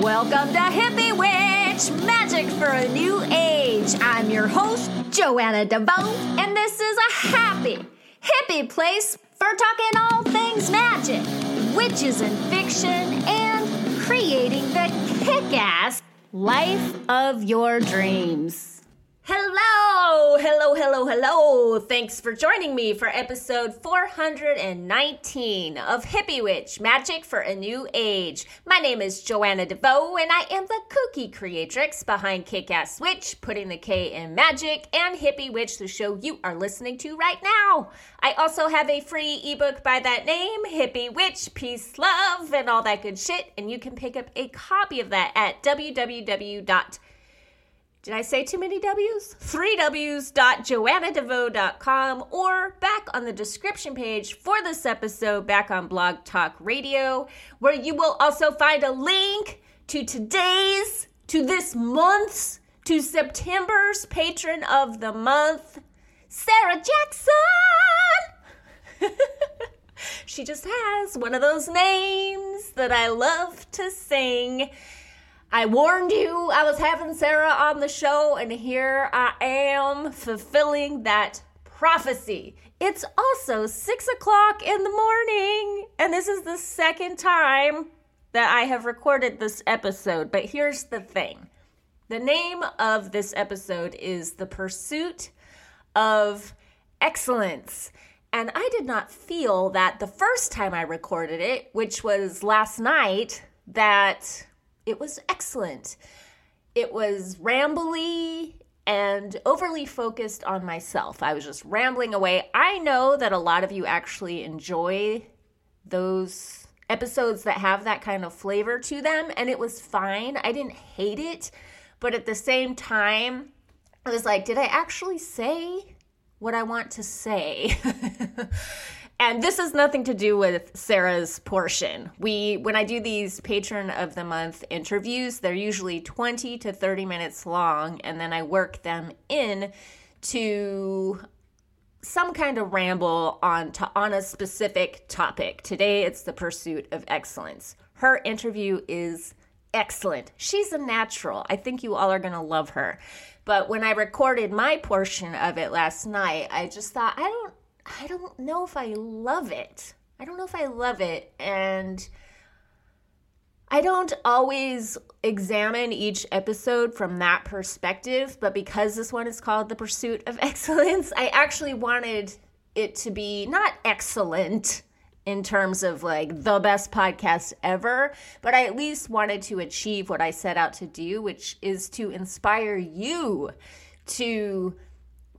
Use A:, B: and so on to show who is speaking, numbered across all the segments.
A: Welcome to Hippie Witch Magick for a New Age. I'm your host, Joanna DeVoe, and this is a happy, hippie place for talking all things magic, witches and fiction, and creating the kick ass life of your dreams. Hello, hello, hello, hello. Thanks for joining me for episode 419 of Hippie Witch Magick for a New Age. My name is Joanna DeVoe, and I am the kooky creatrix behind Kick Ass Witch, putting the K in magic, and Hippie Witch, the show you are listening to right now. I also have a free ebook by that name, Hippie Witch, Peace, Love, and all that good shit, and you can pick up a copy of that at www did I say too many W's? Three W's dot joannadevoe.com or back on the description page for this episode back on Blog Talk Radio, where you will also find a link to today's, to this month's, to September's patron of the month, Sarah Jackson. she just has one of those names that I love to sing. I warned you I was having Sarah on the show, and here I am fulfilling that prophecy. It's also six o'clock in the morning, and this is the second time that I have recorded this episode. But here's the thing the name of this episode is The Pursuit of Excellence. And I did not feel that the first time I recorded it, which was last night, that it was excellent. It was rambly and overly focused on myself. I was just rambling away. I know that a lot of you actually enjoy those episodes that have that kind of flavor to them, and it was fine. I didn't hate it, but at the same time, I was like, did I actually say what I want to say? and this has nothing to do with Sarah's portion. We when I do these patron of the month interviews, they're usually 20 to 30 minutes long and then I work them in to some kind of ramble on to, on a specific topic. Today it's the pursuit of excellence. Her interview is excellent. She's a natural. I think you all are going to love her. But when I recorded my portion of it last night, I just thought I don't I don't know if I love it. I don't know if I love it. And I don't always examine each episode from that perspective, but because this one is called The Pursuit of Excellence, I actually wanted it to be not excellent in terms of like the best podcast ever, but I at least wanted to achieve what I set out to do, which is to inspire you to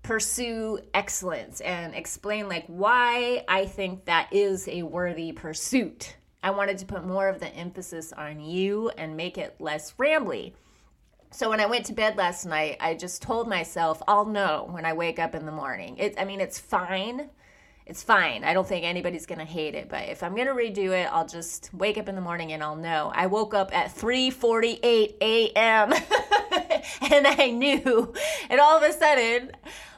A: pursue excellence and explain like why I think that is a worthy pursuit. I wanted to put more of the emphasis on you and make it less rambly. So when I went to bed last night, I just told myself I'll know when I wake up in the morning. It I mean it's fine. It's fine. I don't think anybody's going to hate it, but if I'm going to redo it, I'll just wake up in the morning and I'll know. I woke up at 3:48 a.m. and I knew. And all of a sudden,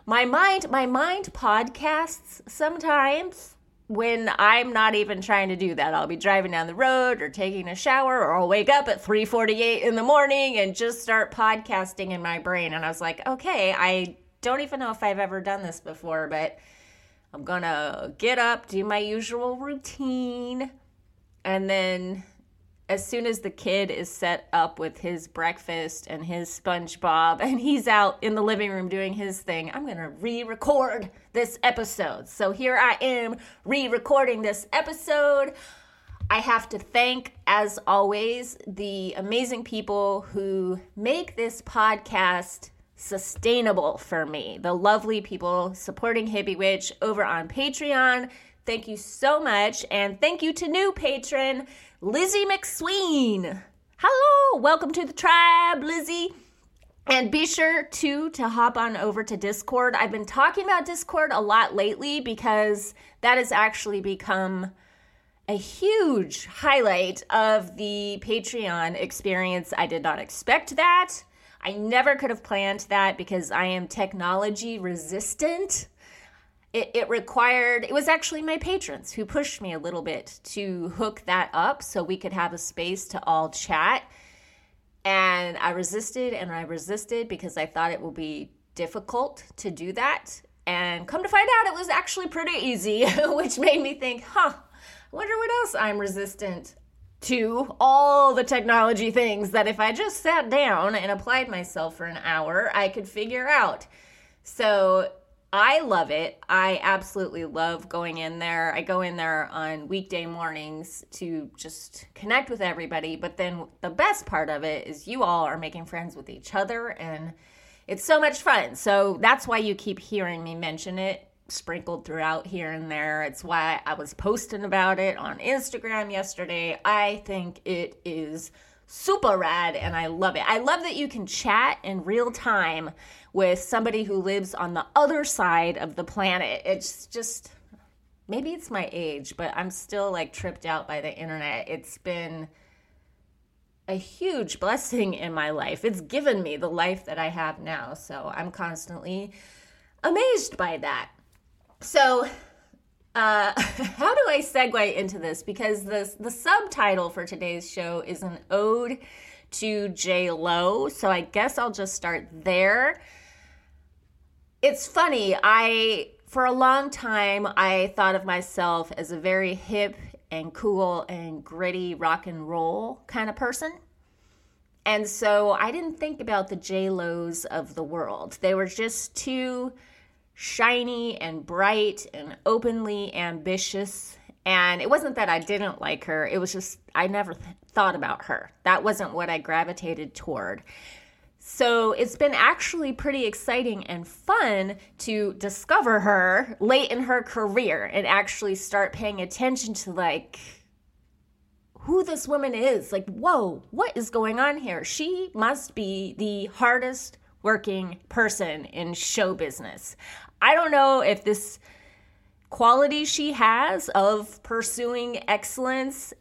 A: my mind my mind podcasts sometimes when I'm not even trying to do that. I'll be driving down the road or taking a shower or I'll wake up at 3:48 in the morning and just start podcasting in my brain and I was like, "Okay, I don't even know if I've ever done this before, but I'm going to get up, do my usual routine, and then as soon as the kid is set up with his breakfast and his SpongeBob and he's out in the living room doing his thing, I'm going to re record this episode. So here I am re recording this episode. I have to thank, as always, the amazing people who make this podcast sustainable for me. The lovely people supporting Hippie Witch over on Patreon. Thank you so much. And thank you to new patron Lizzie McSween. Hello, welcome to the tribe, Lizzie. And be sure to to hop on over to Discord. I've been talking about Discord a lot lately because that has actually become a huge highlight of the Patreon experience. I did not expect that. I never could have planned that because I am technology resistant it, it required it was actually my patrons who pushed me a little bit to hook that up so we could have a space to all chat And I resisted and I resisted because I thought it would be difficult to do that. And come to find out, it was actually pretty easy, which made me think, huh, I wonder what else I'm resistant to. All the technology things that if I just sat down and applied myself for an hour, I could figure out. So I love it. I absolutely love going in there. I go in there on weekday mornings to just connect with everybody. But then the best part of it is you all are making friends with each other and it's so much fun. So that's why you keep hearing me mention it sprinkled throughout here and there. It's why I was posting about it on Instagram yesterday. I think it is super rad and I love it. I love that you can chat in real time with somebody who lives on the other side of the planet. It's just maybe it's my age, but I'm still like tripped out by the internet. It's been a huge blessing in my life. It's given me the life that I have now. So I'm constantly amazed by that. So, uh, how do I segue into this? Because the the subtitle for today's show is an ode to J Lo. So I guess I'll just start there it's funny. I for a long time I thought of myself as a very hip and cool and gritty rock and roll kind of person. And so I didn't think about the J Lo's of the world. They were just too shiny and bright and openly ambitious. And it wasn't that I didn't like her, it was just I never th- thought about her. That wasn't what I gravitated toward. So it's been actually pretty exciting and fun to discover her late in her career and actually start paying attention to like who this woman is. Like, whoa, what is going on here? She must be the hardest working person in show business. I don't know if this quality she has of pursuing excellence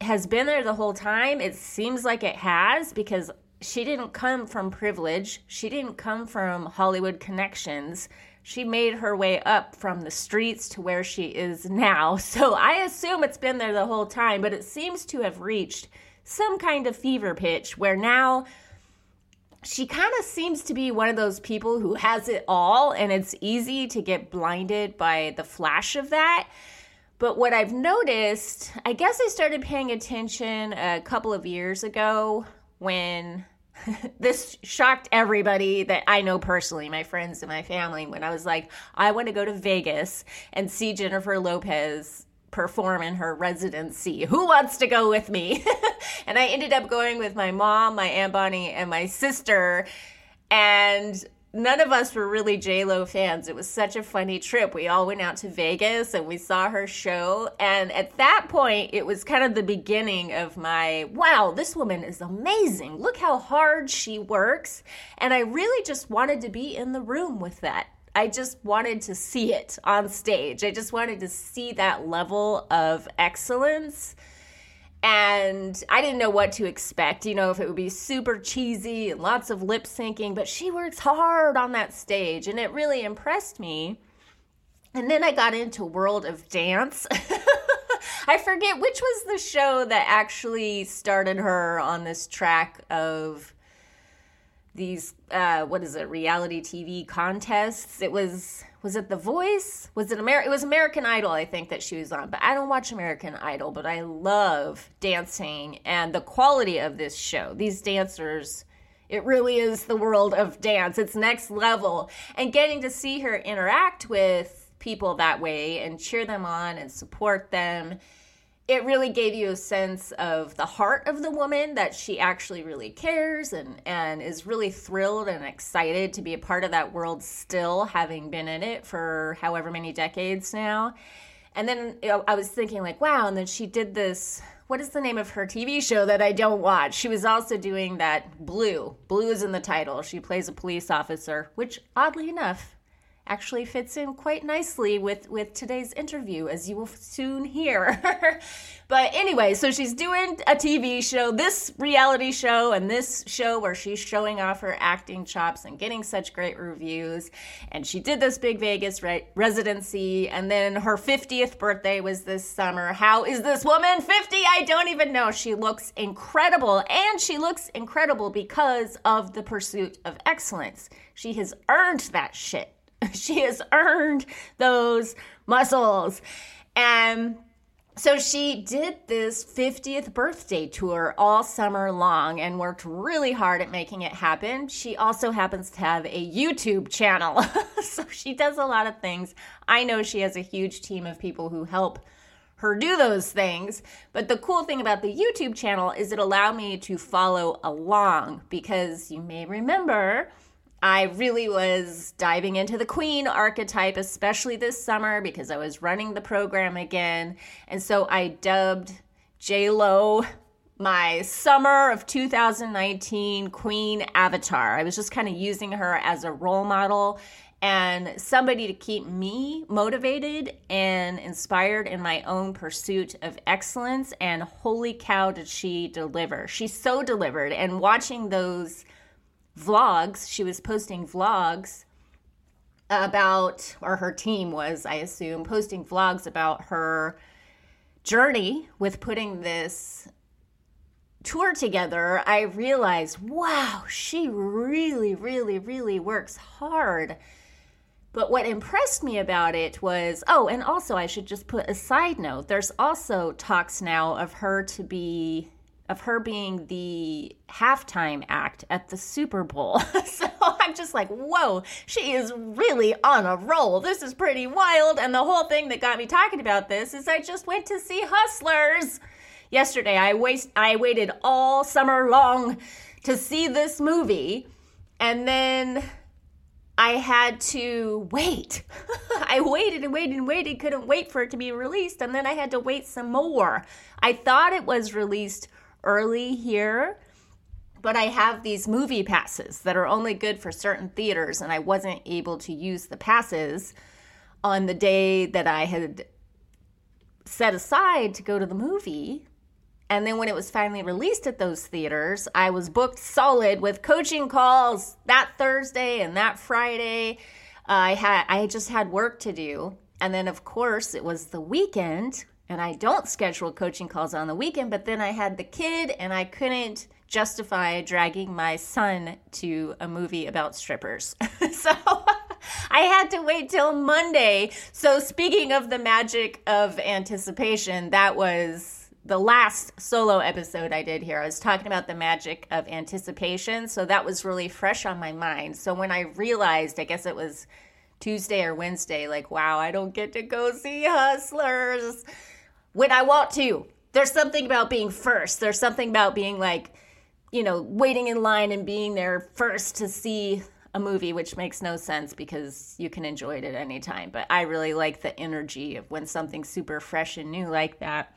A: has been there the whole time. It seems like it has because she didn't come from privilege. She didn't come from Hollywood connections. She made her way up from the streets to where she is now. So I assume it's been there the whole time, but it seems to have reached some kind of fever pitch where now she kind of seems to be one of those people who has it all, and it's easy to get blinded by the flash of that. But what I've noticed, I guess I started paying attention a couple of years ago when this shocked everybody that I know personally, my friends and my family, when I was like, I want to go to Vegas and see Jennifer Lopez perform in her residency. Who wants to go with me? and I ended up going with my mom, my Aunt Bonnie, and my sister. And none of us were really J Lo fans. It was such a funny trip. We all went out to Vegas and we saw her show. And at that point, it was kind of the beginning of my wow, this woman is amazing. Look how hard she works. And I really just wanted to be in the room with that. I just wanted to see it on stage. I just wanted to see that level of excellence and I didn't know what to expect, you know, if it would be super cheesy and lots of lip syncing, but she works hard on that stage and it really impressed me. And then I got into World of Dance. I forget which was the show that actually started her on this track of these uh what is it reality TV contests. It was was it The Voice? Was it American? It was American Idol, I think that she was on. But I don't watch American Idol, but I love dancing and the quality of this show. These dancers, it really is the world of dance. It's next level, and getting to see her interact with people that way and cheer them on and support them it really gave you a sense of the heart of the woman that she actually really cares and and is really thrilled and excited to be a part of that world still having been in it for however many decades now. And then you know, i was thinking like wow and then she did this what is the name of her tv show that i don't watch? She was also doing that blue. Blue is in the title. She plays a police officer which oddly enough actually fits in quite nicely with with today's interview as you will soon hear. But anyway so she's doing a tv show this reality show and this show where she's showing off her acting chops and getting such great reviews. And she did this big vegas re- residency and then her 50th birthday was this summer. How is this woman 50 i don't even know. She looks incredible and she looks incredible because of the pursuit of excellence. She has earned that shit she has earned those muscles. And so she did this 50th birthday tour all summer long and worked really hard at making it happen. She also happens to have a YouTube channel. so she does a lot of things. I know she has a huge team of people who help her do those things. But the cool thing about the YouTube channel is it allowed me to follow along because you may remember I really was diving into the queen archetype, especially this summer because I was running the program again. And so I dubbed Lo my summer of 2019 queen avatar. I was just kind of using her as a role model and somebody to keep me motivated and inspired in my own pursuit of excellence. And holy cow, did she deliver! She so delivered. And watching those vlogs. She was posting vlogs about, or her team was, I assume, posting vlogs about her journey with putting this tour together. I realized, wow, she really, really, really works hard. But what impressed me about it was, oh, and also I should just put a side note. There's also talks now of her to be of her being the halftime act at the Super Bowl. so I'm just like, whoa, she is really on a roll. This is pretty wild. And the whole thing that got me talking about this is I just went to see Hustlers yesterday. I waste I waited all summer long to see this movie. And then I had to wait. I waited and waited and waited, couldn't wait for it to be released, and then I had to wait some more. I thought it was released early here, but I have these movie passes that are only good for certain theaters, and I wasn't able to use the passes on the day that I had set aside to go to the movie. And then when it was finally released at those theaters, I was booked solid with coaching calls that Thursday and that Friday. I had I just had work to do. And then of course it was the weekend and I don't schedule coaching calls on the weekend, but then I had the kid and I couldn't justify dragging my son to a movie about strippers. so I had to wait till Monday. So, speaking of the magic of anticipation, that was the last solo episode I did here. I was talking about the magic of anticipation. So, that was really fresh on my mind. So, when I realized, I guess it was Tuesday or Wednesday, like, wow, I don't get to go see Hustlers when I want to. There's something about being first. There's something about being like, you know, waiting in line and being there first to see a movie, which makes no sense because you can enjoy it at any time. But I really like the energy of when something's super fresh and new like that.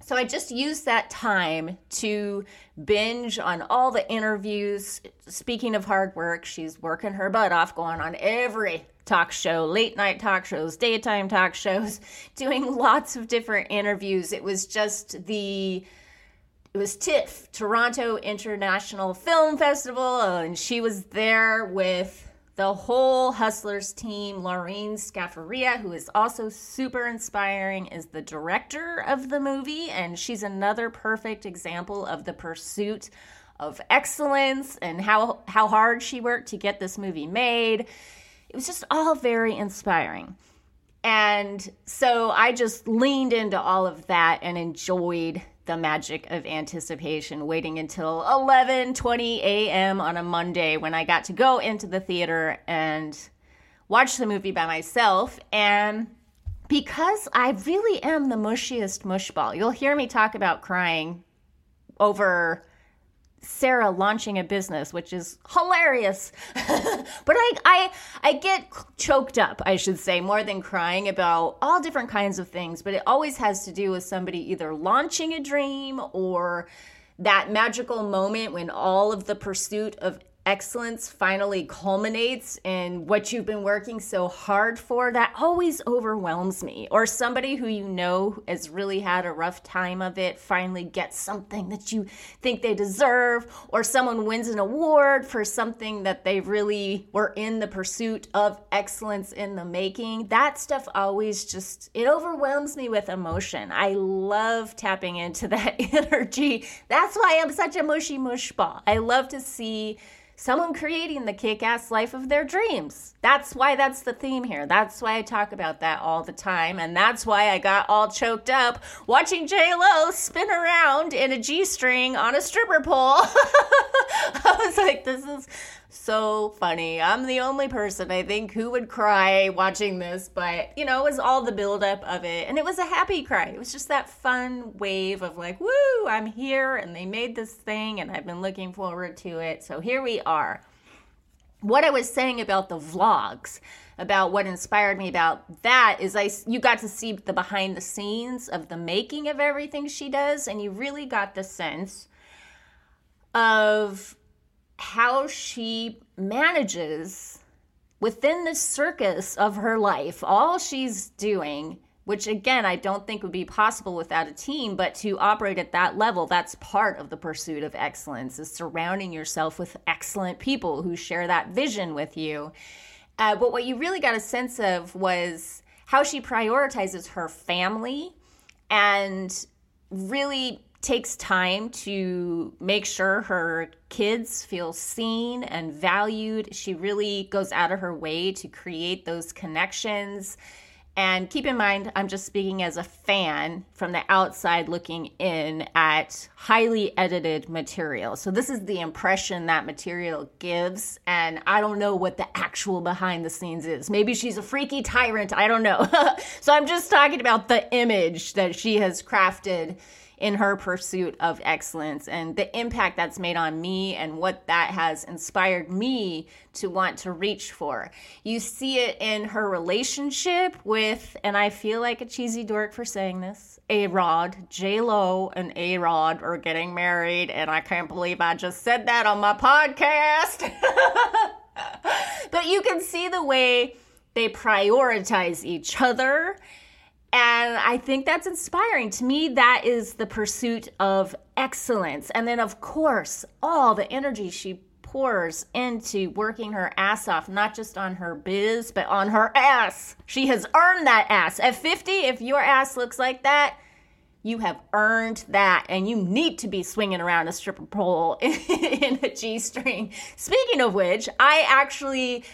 A: So I just used that time to binge on all the interviews. Speaking of hard work, she's working her butt off, going on every talk show, late night talk shows, daytime talk shows, doing lots of different interviews. It was just the it was TIFF, Toronto International Film Festival, and she was there with the whole Hustlers team. Lorene Scafaria, who is also super inspiring, is the director of the movie, and she's another perfect example of the pursuit of excellence and how how hard she worked to get this movie made it was just all very inspiring. And so I just leaned into all of that and enjoyed the magic of anticipation, waiting until 11:20 a.m. on a Monday when I got to go into the theater and watch the movie by myself. And because I really am the mushiest mushball, you'll hear me talk about crying over Sarah launching a business, which is hilarious. but I, I, I get choked up, I should say, more than crying about all different kinds of things. But it always has to do with somebody either launching a dream or that magical moment when all of the pursuit of excellence finally culminates in what you've been working so hard for, that always overwhelms me. Or somebody who you know has really had a rough time of it finally gets something that you think they deserve, or someone wins an award for something that they really were in the pursuit of excellence in the making. That stuff always just it overwhelms me with emotion. I love tapping into that energy. That's why I'm such a mushy mush ball. I love to see someone creating the kick ass life of their dreams. That's why that's the theme here. That's why I talk about that all the time. And that's why I got all choked up watching Lo spin around in a G string on a stripper pole. I was like, this is so funny. I'm the only person I think who would cry watching this, but you know, it was all the buildup of it. And it was a happy cry. It was just that fun wave of like, woo, I'm here and they made this thing and I've been looking forward to it. So here we are. What I was saying about the vlogs, about what inspired me about that is I you got to see the behind the scenes of the making of everything she does and you really got the sense of how she manages within the circus of her life, all she's doing, which again, I don't think would be possible without a team, but to operate at that level, that's part of the pursuit of excellence, is surrounding yourself with excellent people who share that vision with you. Uh, but what you really got a sense of was how she prioritizes her family and really takes time to make sure her kids feel seen and valued. She really goes out of her way to create those connections. And keep in mind, I'm just speaking as a fan from the outside looking in at highly edited material. So, this is the impression that material gives. And I don't know what the actual behind the scenes is. Maybe she's a freaky tyrant. I don't know. so, I'm just talking about the image that she has crafted in her pursuit of excellence and the impact that's made on me and what that has inspired me to want to reach for. You see it in her relationship with, and I feel like a cheesy dork for saying this, A Rod, J Lo, and A Rod are getting married, and I can't believe I just said that on my podcast. but you can see the way they prioritize each other and I think that's inspiring. To me, that is the pursuit of excellence. And then, of course, all the energy she pours into working her ass off, not just on her biz, but on her ass. She has earned that ass. At 50, if your ass looks like that, you have earned that and you need to be swinging around a stripper pole in a G string. Speaking of which, I actually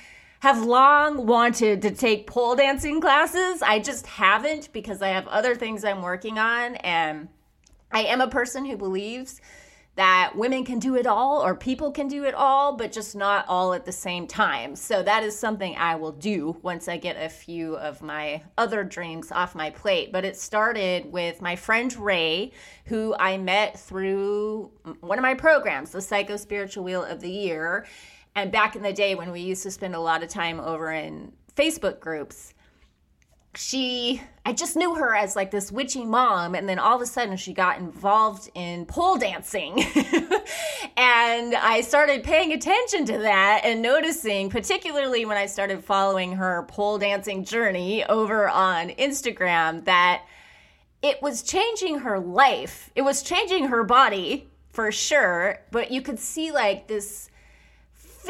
A: have long wanted to take pole dancing classes. I just haven't because I have other things I'm working on. And I am a person who believes that women can do it all or people can do it all, but just not all at the same time. So that is something I will do once I get a few of my other dreams off my plate. But it started with my friend Ray, who I met through one of my programs, the Psycho Spiritual Wheel of the Year. And back in the day when we used to spend a lot of time over in Facebook groups, she I just knew her as like this witchy mom and then all of a sudden she got involved in pole dancing. and I started paying attention to that and noticing particularly when I started following her pole dancing journey over on Instagram that it was changing her life. It was changing her body for sure, but you could see like this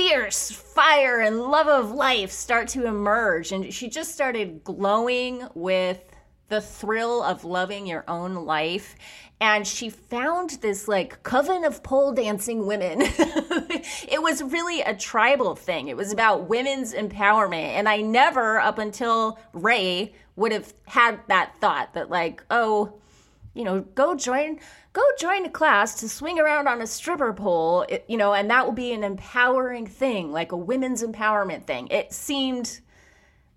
A: fierce fire and love of life start to emerge. And she just started glowing with the thrill of loving your own life. And she found this like coven of pole dancing women. it was really a tribal thing. It was about women's empowerment. And I never, up until Ray, would have had that thought that, like, oh, you know, go join go join a class to swing around on a stripper pole, you know, and that will be an empowering thing, like a women's empowerment thing. It seemed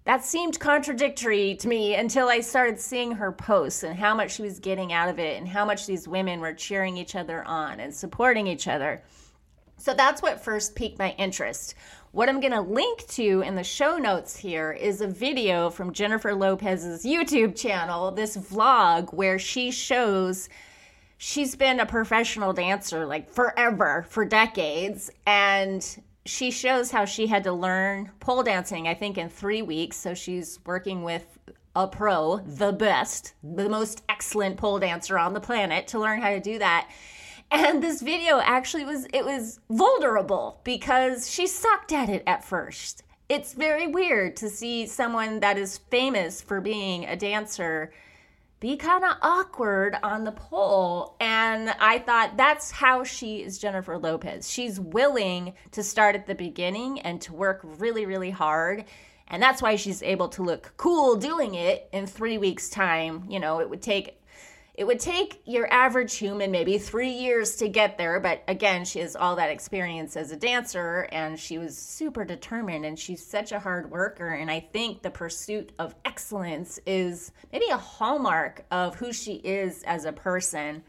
A: that seemed contradictory to me until I started seeing her posts and how much she was getting out of it and how much these women were cheering each other on and supporting each other. So that's what first piqued my interest. What I'm going to link to in the show notes here is a video from Jennifer Lopez's YouTube channel, this vlog where she shows she's been a professional dancer like forever, for decades, and she shows how she had to learn pole dancing, I think, in three weeks. So she's working with a pro, the best, the most excellent pole dancer on the planet to learn how to do that. And this video actually was it was vulnerable because she sucked at it at first. It's very weird to see someone that is famous for being a dancer be kind of awkward on the pole. And I thought that's how she is Jennifer Lopez. She's willing to start at the beginning and to work really, really hard. And that's why she's able to look cool doing it in three weeks' time. You know, it would take it would take your average human maybe three years to get there, but again, she has all that experience as a dancer and she was super determined and she's such a hard worker. And I think the pursuit of excellence is maybe a hallmark of who she is as a person.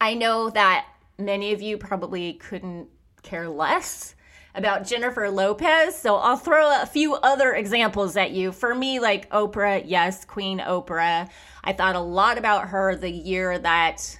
A: I know that many of you probably couldn't care less about Jennifer Lopez. So I'll throw a few other examples at you. For me, like Oprah, yes, Queen Oprah. I thought a lot about her the year that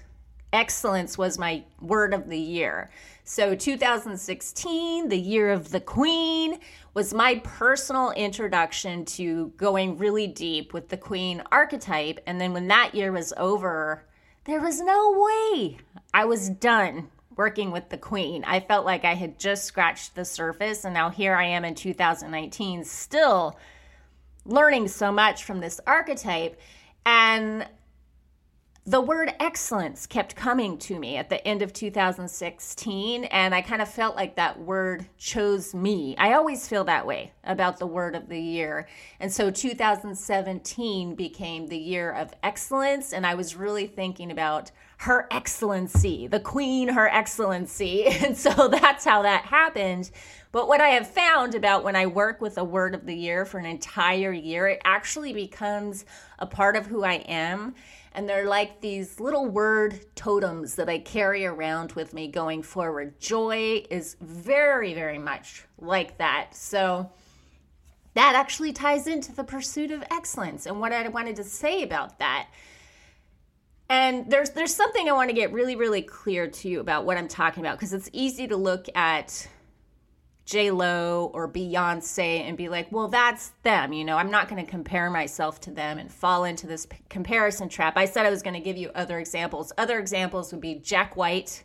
A: excellence was my word of the year. So 2016, the year of the Queen, was my personal introduction to going really deep with the Queen archetype. And then when that year was over, there was no way I was done working with the queen. I felt like I had just scratched the surface, and now here I am in 2019, still learning so much from this archetype. And the word excellence kept coming to me at the end of 2016 and i kind of felt like that word chose me i always feel that way about the word of the year and so 2017 became the year of excellence and i was really thinking about her excellency the queen her excellency and so that's how that happened but what i have found about when i work with a word of the year for an entire year it actually becomes a part of who i am and they're like these little word totems that I carry around with me going forward. Joy is very, very much like that. So that actually ties into the pursuit of excellence and what I wanted to say about that. And there's there's something I want to get really really clear to you about what I'm talking about because it's easy to look at J Lo or Beyonce and be like, well, that's them. You know, I'm not going to compare myself to them and fall into this p- comparison trap. I said I was going to give you other examples. Other examples would be Jack White.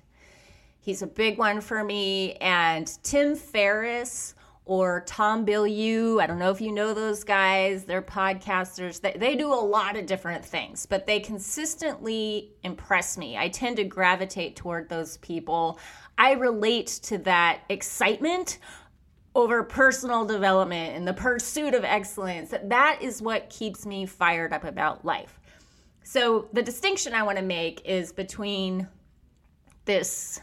A: He's a big one for me. And Tim Ferriss or Tom Bilyeu. I don't know if you know those guys. They're podcasters. They, they do a lot of different things, but they consistently impress me. I tend to gravitate toward those people. I relate to that excitement over personal development and the pursuit of excellence. That is what keeps me fired up about life. So, the distinction I want to make is between this.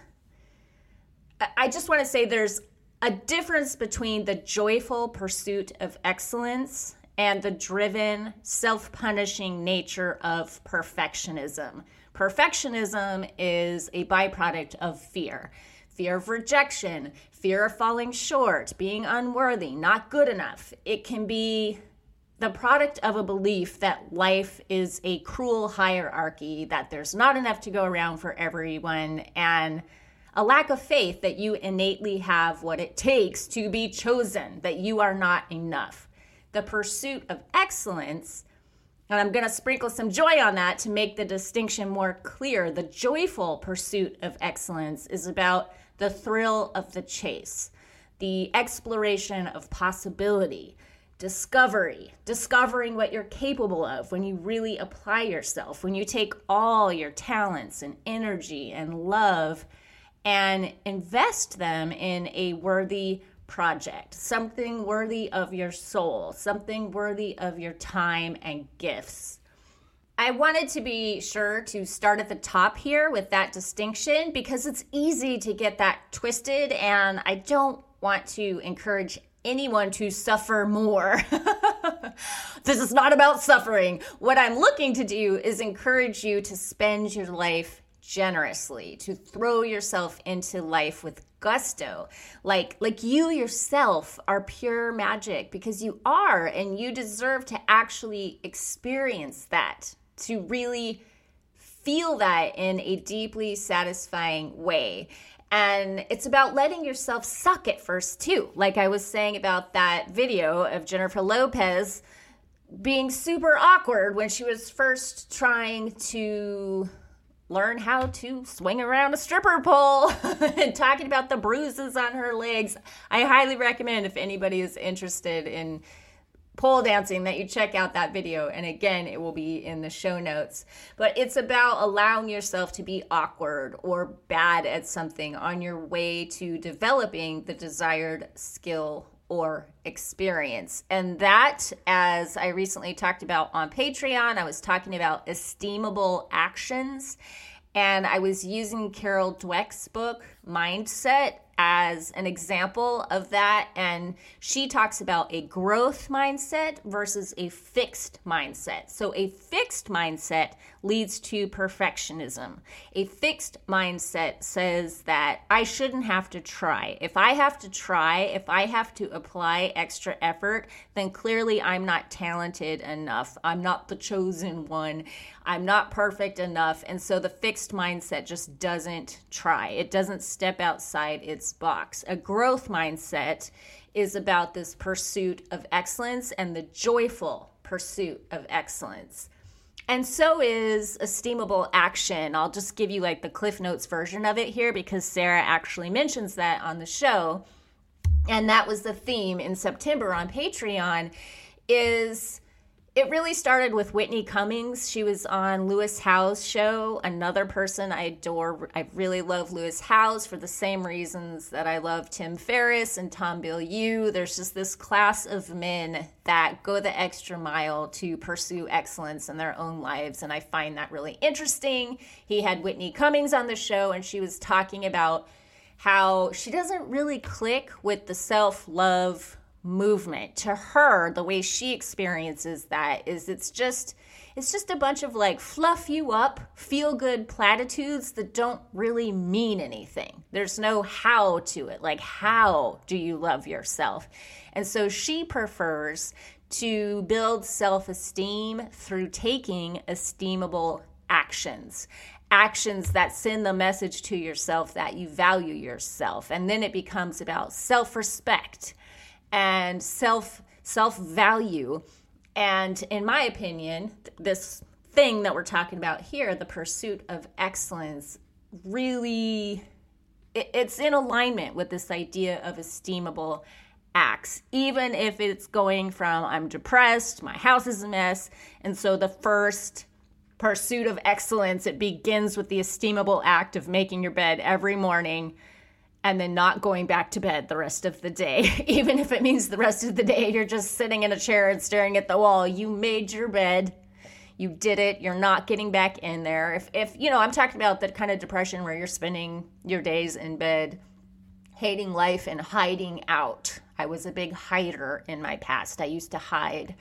A: I just want to say there's a difference between the joyful pursuit of excellence and the driven, self punishing nature of perfectionism. Perfectionism is a byproduct of fear fear of rejection, fear of falling short, being unworthy, not good enough. It can be the product of a belief that life is a cruel hierarchy, that there's not enough to go around for everyone, and a lack of faith that you innately have what it takes to be chosen, that you are not enough. The pursuit of excellence, and I'm going to sprinkle some joy on that to make the distinction more clear. The joyful pursuit of excellence is about the thrill of the chase, the exploration of possibility, discovery, discovering what you're capable of when you really apply yourself, when you take all your talents and energy and love and invest them in a worthy project, something worthy of your soul, something worthy of your time and gifts. I wanted to be sure to start at the top here with that distinction because it's easy to get that twisted, and I don't want to encourage anyone to suffer more. this is not about suffering. What I'm looking to do is encourage you to spend your life generously, to throw yourself into life with gusto. Like like you yourself are pure magic because you are and you deserve to actually experience that, to really feel that in a deeply satisfying way. And it's about letting yourself suck at first, too. Like I was saying about that video of Jennifer Lopez being super awkward when she was first trying to learn how to swing around a stripper pole and talking about the bruises on her legs. I highly recommend if anybody is interested in pole dancing that you check out that video and again it will be in the show notes but it's about allowing yourself to be awkward or bad at something on your way to developing the desired skill or experience. And that, as I recently talked about on Patreon, I was talking about esteemable actions. And I was using Carol Dweck's book, Mindset, as an example of that. And she talks about a growth mindset versus a fixed mindset. So, a fixed mindset leads to perfectionism. A fixed mindset says that I shouldn't have to try. If I have to try, if I have to apply extra effort, then clearly I'm not talented enough. I'm not the chosen one. I'm not perfect enough. And so the fixed mindset just doesn't try, it doesn't step outside its box. A growth mindset is about this pursuit of excellence and the joyful pursuit of excellence. And so is esteemable action. I'll just give you like the Cliff Notes version of it here because Sarah actually mentions that on the show. And that was the theme in September on Patreon is it really started with Whitney Cummings. She was on Lewis Howes' show, another person I adore. I really love Lewis Howes for the same reasons that I love Tim Ferriss and Tom Bilyeu. There's just this class of men that go the extra mile to pursue excellence in their own lives, and I find that really interesting. He had Whitney Cummings on the show, and she was talking about how she doesn't really click with the self love movement. To her the way she experiences that is it's just it's just a bunch of like fluff you up feel good platitudes that don't really mean anything. There's no how to it. Like how do you love yourself? And so she prefers to build self-esteem through taking esteemable actions. Actions that send the message to yourself that you value yourself. And then it becomes about self-respect and self self value. And in my opinion, this thing that we're talking about here, the pursuit of excellence, really it's in alignment with this idea of esteemable acts, even if it's going from I'm depressed, my house is a mess. And so the first pursuit of excellence, it begins with the esteemable act of making your bed every morning and then not going back to bed the rest of the day, even if it means the rest of the day you're just sitting in a chair and staring at the wall. You made your bed. You did it. You're not getting back in there. If, if you know, I'm talking about that kind of depression where you're spending your days in bed, hating life and hiding out. I was a big hider in my past. I used to hide.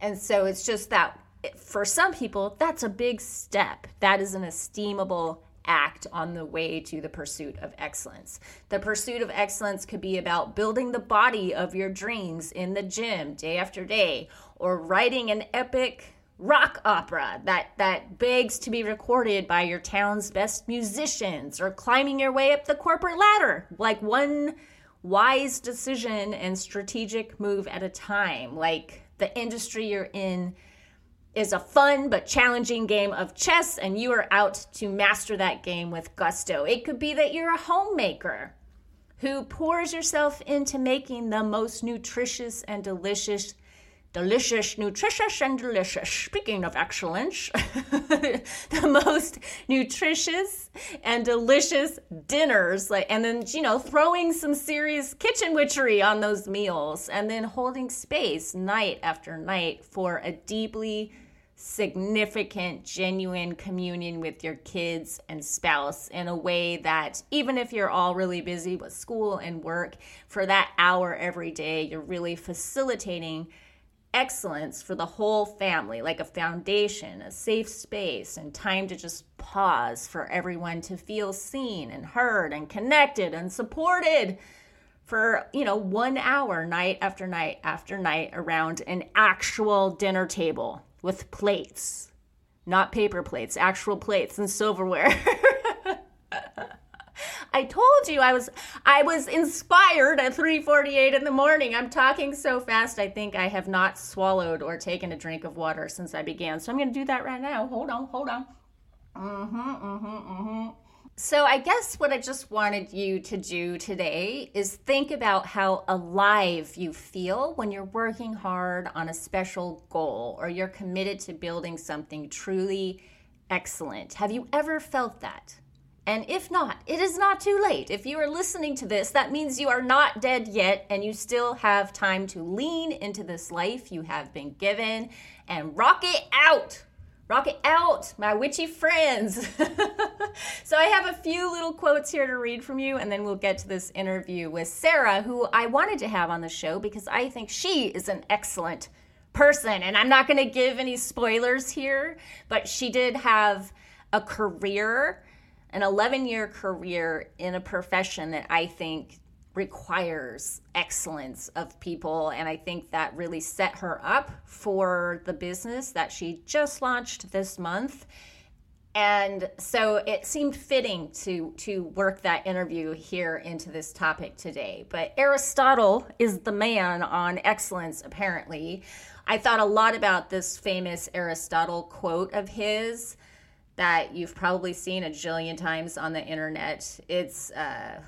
A: And so it's just that for some people, that's a big step. That is an esteemable act on the way to the pursuit of excellence. The pursuit of excellence could be about building the body of your dreams in the gym day after day, or writing an epic rock opera that that begs to be recorded by your town's best musicians or climbing your way up the corporate ladder like one wise decision and strategic move at a time like the industry you're in is a fun but challenging game of chess, and you are out to master that game with gusto. It could be that you're a homemaker who pours yourself into making the most nutritious and delicious delicious, nutritious, and delicious. Speaking of excellence, the most nutritious and delicious dinners, like, and then you know, throwing some serious kitchen witchery on those meals, and then holding space night after night for a deeply significant, genuine communion with your kids and spouse in a way that even if you're all really busy with school and work, for that hour every day, you're really facilitating excellence for the whole family, like a foundation, a safe space, and time to just pause for everyone to feel seen and heard and connected and supported for, you know, one hour night after night after night around an actual dinner table with plates, not paper plates, actual plates and silverware. I told you I was I was inspired at 3:48 in the morning. I'm talking so fast I think I have not swallowed or taken a drink of water since I began. So I'm going to do that right now. Hold on, hold on. Mhm, mhm, mhm. So, I guess what I just wanted you to do today is think about how alive you feel when you're working hard on a special goal or you're committed to building something truly excellent. Have you ever felt that? And if not, it is not too late. If you are listening to this, that means you are not dead yet and you still have time to lean into this life you have been given and rock it out. Rock it out, my witchy friends. so, I have a few little quotes here to read from you, and then we'll get to this interview with Sarah, who I wanted to have on the show because I think she is an excellent person. And I'm not going to give any spoilers here, but she did have a career, an 11 year career in a profession that I think requires excellence of people. And I think that really set her up for the business that she just launched this month. And so it seemed fitting to to work that interview here into this topic today. But Aristotle is the man on excellence apparently. I thought a lot about this famous Aristotle quote of his that you've probably seen a jillion times on the internet. It's uh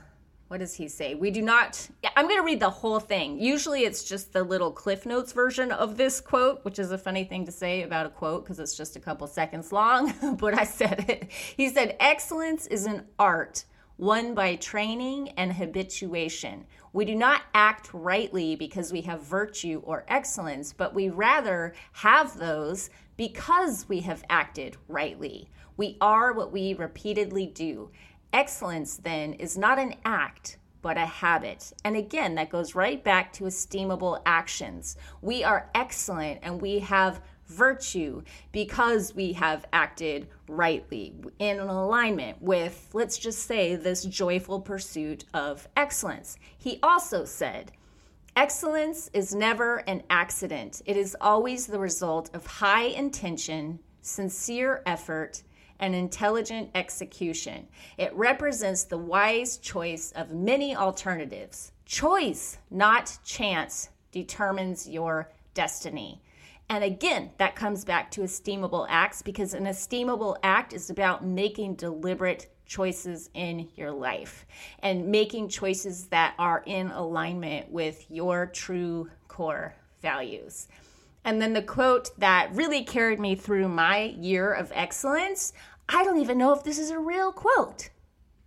A: what does he say? We do not. I'm going to read the whole thing. Usually it's just the little Cliff Notes version of this quote, which is a funny thing to say about a quote because it's just a couple seconds long, but I said it. He said, Excellence is an art won by training and habituation. We do not act rightly because we have virtue or excellence, but we rather have those because we have acted rightly. We are what we repeatedly do. Excellence, then, is not an act, but a habit. And again, that goes right back to esteemable actions. We are excellent and we have virtue because we have acted rightly in alignment with, let's just say, this joyful pursuit of excellence. He also said, Excellence is never an accident, it is always the result of high intention, sincere effort, and intelligent execution. It represents the wise choice of many alternatives. Choice, not chance, determines your destiny. And again, that comes back to esteemable acts because an esteemable act is about making deliberate choices in your life and making choices that are in alignment with your true core values. And then the quote that really carried me through my year of excellence I don't even know if this is a real quote.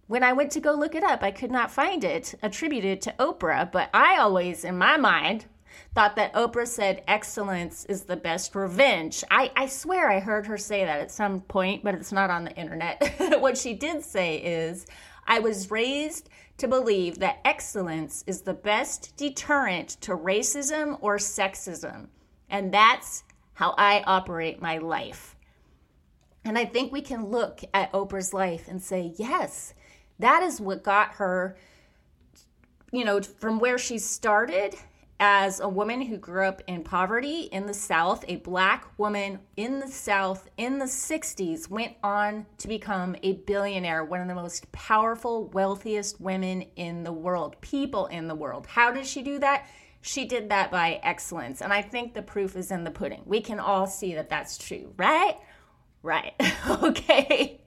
A: When I went to go look it up, I could not find it attributed to Oprah, but I always, in my mind, thought that Oprah said excellence is the best revenge. I, I swear I heard her say that at some point, but it's not on the internet. what she did say is, I was raised to believe that excellence is the best deterrent to racism or sexism. And that's how I operate my life. And I think we can look at Oprah's life and say, yes, that is what got her, you know, from where she started as a woman who grew up in poverty in the South, a black woman in the South in the 60s, went on to become a billionaire, one of the most powerful, wealthiest women in the world, people in the world. How did she do that? She did that by excellence. And I think the proof is in the pudding. We can all see that that's true, right? Right. okay.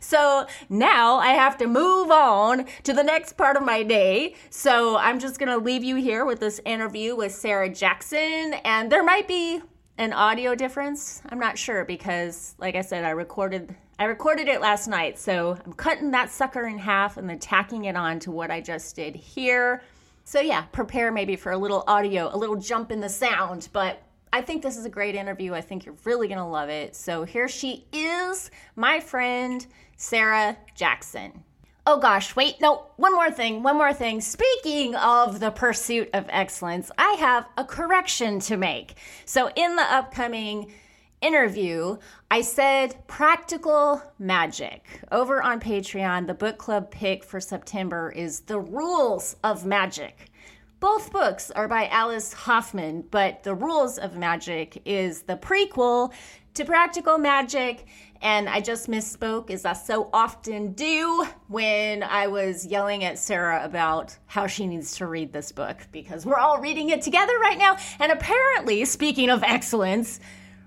A: So now I have to move on to the next part of my day. So I'm just going to leave you here with this interview with Sarah Jackson. And there might be an audio difference. I'm not sure because, like I said, I recorded. I recorded it last night, so I'm cutting that sucker in half and then tacking it on to what I just did here. So, yeah, prepare maybe for a little audio, a little jump in the sound, but I think this is a great interview. I think you're really going to love it. So here she is, my friend Sarah Jackson. Oh gosh, wait, no, one more thing, one more thing. Speaking of the pursuit of excellence, I have a correction to make. So in the upcoming interview, I said practical magic. Over on Patreon, the book club pick for September is The Rules of Magic Both books are by Alice Hoffman, but The Rules of Magic is the prequel to Practical Magic. And I just misspoke, as I so often do when I was yelling at Sarah about how she needs to read this book because we're all reading it together right now. And apparently, speaking of excellence,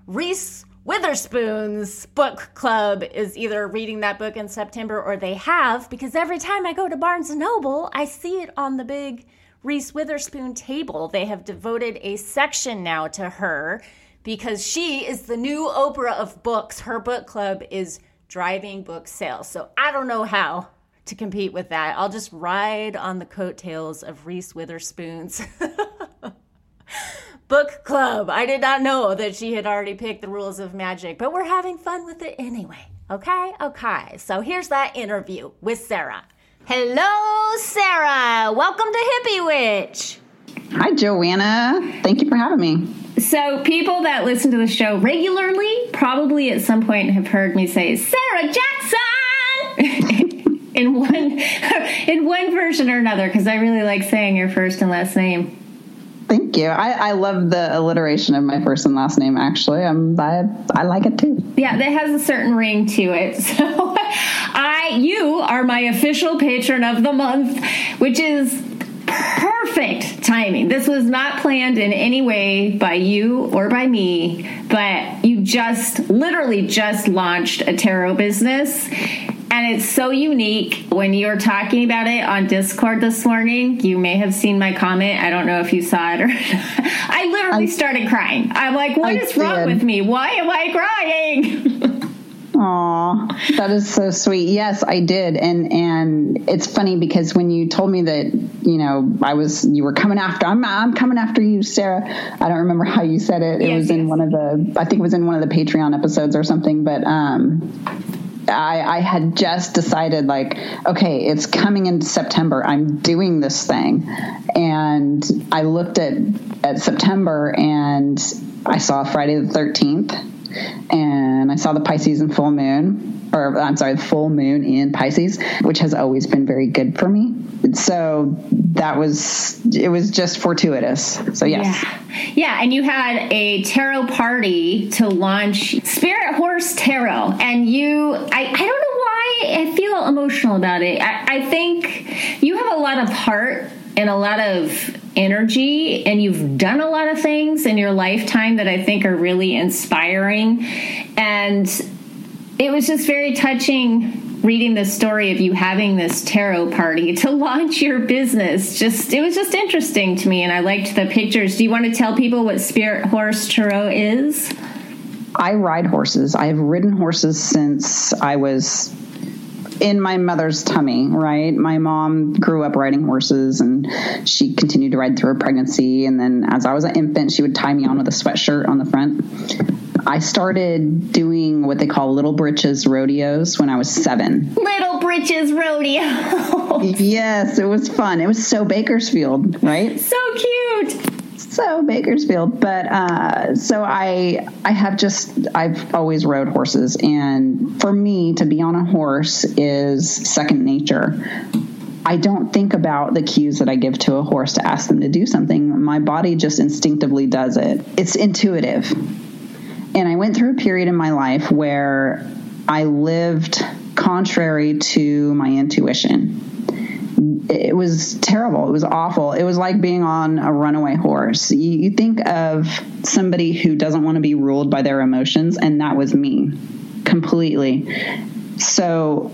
A: Reese Witherspoon's book club is either reading that book in September or they have because every time I go to Barnes and Noble, I see it on the big Reese Witherspoon table. They have devoted a section now to her because she is the new Oprah of books. Her book club is driving book sales. So I don't know how to compete with that. I'll just ride on the coattails of Reese Witherspoon's book club. I did not know that she had already picked the rules of magic, but we're having fun with it anyway. Okay? Okay. So here's that interview with Sarah. Hello, Sarah. Welcome to Hippie Witch.
B: Hi, Joanna. Thank you for having me.
A: So, people that listen to the show regularly probably at some point have heard me say Sarah Jackson in one in one version or another because I really like saying your first and last name.
B: Thank you. I, I love the alliteration of my first and last name. Actually, I'm I, I like it too.
A: Yeah, that has a certain ring to it. So, I you are my official patron of the month, which is perfect timing. This was not planned in any way by you or by me, but you just literally just launched a tarot business and it's so unique. When you were talking about it on Discord this morning, you may have seen my comment. I don't know if you saw it or I literally I, started crying. I'm like, "What I is did. wrong with me? Why am I crying?
B: Aw, that is so sweet. Yes, I did, and and it's funny because when you told me that, you know, I was you were coming after I'm I'm coming after you, Sarah. I don't remember how you said it. It yes, was in one of the I think it was in one of the Patreon episodes or something, but um I, I, had just decided like okay it's coming into september i'm doing this thing and i looked at at september and i saw friday the 13th and i saw the pisces and full moon or i'm sorry the full moon in pisces which has always been very good for me. So that was it was just fortuitous. So yes.
A: Yeah. yeah and you had a tarot party to launch spirit horse tarot and you i, I don't know why i feel emotional about it. I, I think you have a lot of heart and a lot of energy and you've done a lot of things in your lifetime that i think are really inspiring. And it was just very touching reading the story of you having this tarot party to launch your business. Just it was just interesting to me and i liked the pictures. Do you want to tell people what spirit horse tarot is?
B: I ride horses. I have ridden horses since i was in my mother's tummy, right? My mom grew up riding horses and she continued to ride through her pregnancy. And then as I was an infant, she would tie me on with a sweatshirt on the front. I started doing what they call little britches rodeos when I was seven.
A: Little britches rodeo.
B: yes, it was fun. It was so Bakersfield, right?
A: So cute.
B: So Bakersfield, but uh, so I I have just I've always rode horses, and for me to be on a horse is second nature. I don't think about the cues that I give to a horse to ask them to do something. My body just instinctively does it. It's intuitive. And I went through a period in my life where I lived contrary to my intuition. It was terrible. It was awful. It was like being on a runaway horse. You, you think of somebody who doesn't want to be ruled by their emotions, and that was me completely. So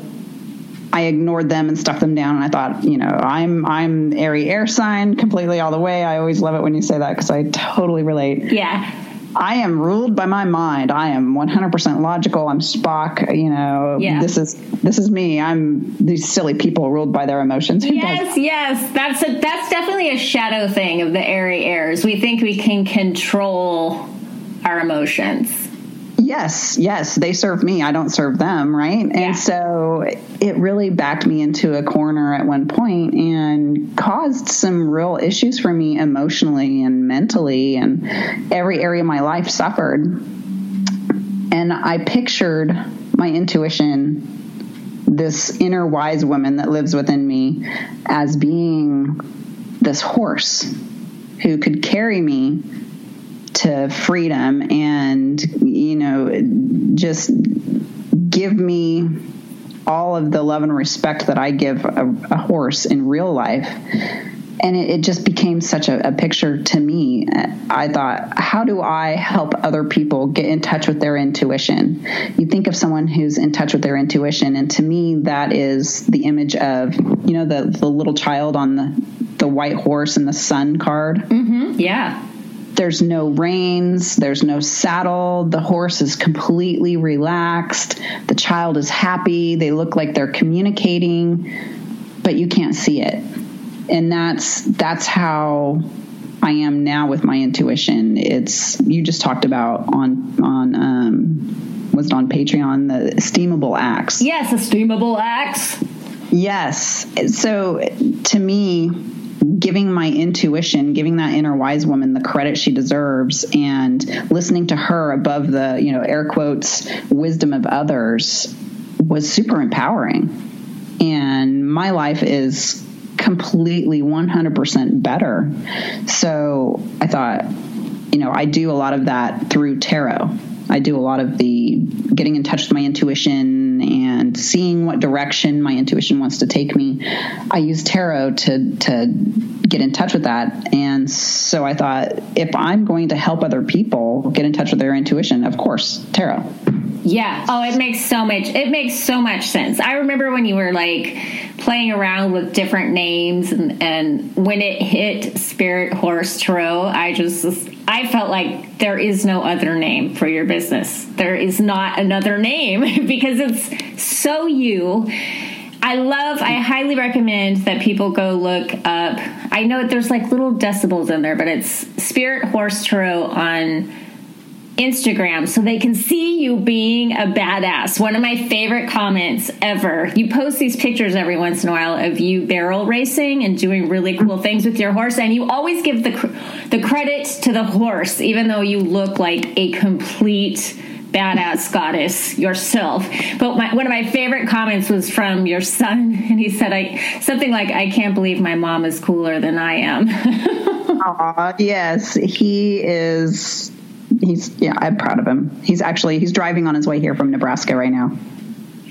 B: I ignored them and stuffed them down. And I thought, you know, I'm I'm airy air sign completely all the way. I always love it when you say that because I totally relate.
A: Yeah.
B: I am ruled by my mind. I am 100% logical. I'm Spock. You know, yeah. this is this is me. I'm these silly people ruled by their emotions.
A: Who yes, does? yes, that's a, that's definitely a shadow thing of the airy airs. We think we can control our emotions
B: yes, yes, they serve me. I don't serve them, right? Yeah. And so it really backed me into a corner at one point and caused some real issues for me emotionally and mentally, and every area of my life suffered. And I pictured my intuition, this inner wise woman that lives within me, as being this horse who could carry me to freedom and you know just give me all of the love and respect that I give a, a horse in real life. And it, it just became such a, a, picture to me. I thought, how do I help other people get in touch with their intuition? You think of someone who's in touch with their intuition, and to me, that is the image of, you know, the, the little child on the, the white horse and the sun card.
A: Mm-hmm. Yeah
B: there's no reins, there's no saddle. The horse is completely relaxed. The child is happy. They look like they're communicating, but you can't see it. And that's that's how I am now with my intuition. It's you just talked about on on um, was it on Patreon the esteemable acts.
A: Yes, esteemable acts.
B: Yes. So to me, giving my intuition, giving that inner wise woman the credit she deserves, and listening to her above the, you know, air quotes, wisdom of others was super empowering. And my life is completely 100% better. So I thought, you know, I do a lot of that through tarot. I do a lot of the getting in touch with my intuition and seeing what direction my intuition wants to take me. I use tarot to to get in touch with that. And so I thought if I'm going to help other people get in touch with their intuition, of course, tarot.
A: Yeah. Oh, it makes so much it makes so much sense. I remember when you were like playing around with different names and, and when it hit Spirit Horse Tarot, I just I felt like there is no other name for your business. There is not another name because it's so you. I love, I highly recommend that people go look up. I know there's like little decibels in there, but it's Spirit Horse Tarot on Instagram so they can see you being a badass. One of my favorite comments ever. You post these pictures every once in a while of you barrel racing and doing really cool things with your horse, and you always give the the credit to the horse, even though you look like a complete badass goddess yourself. But my, one of my favorite comments was from your son, and he said, "I something like I can't believe my mom is cooler than I am."
B: Aw, yes, he is he's yeah, I'm proud of him. He's actually he's driving on his way here from Nebraska right now.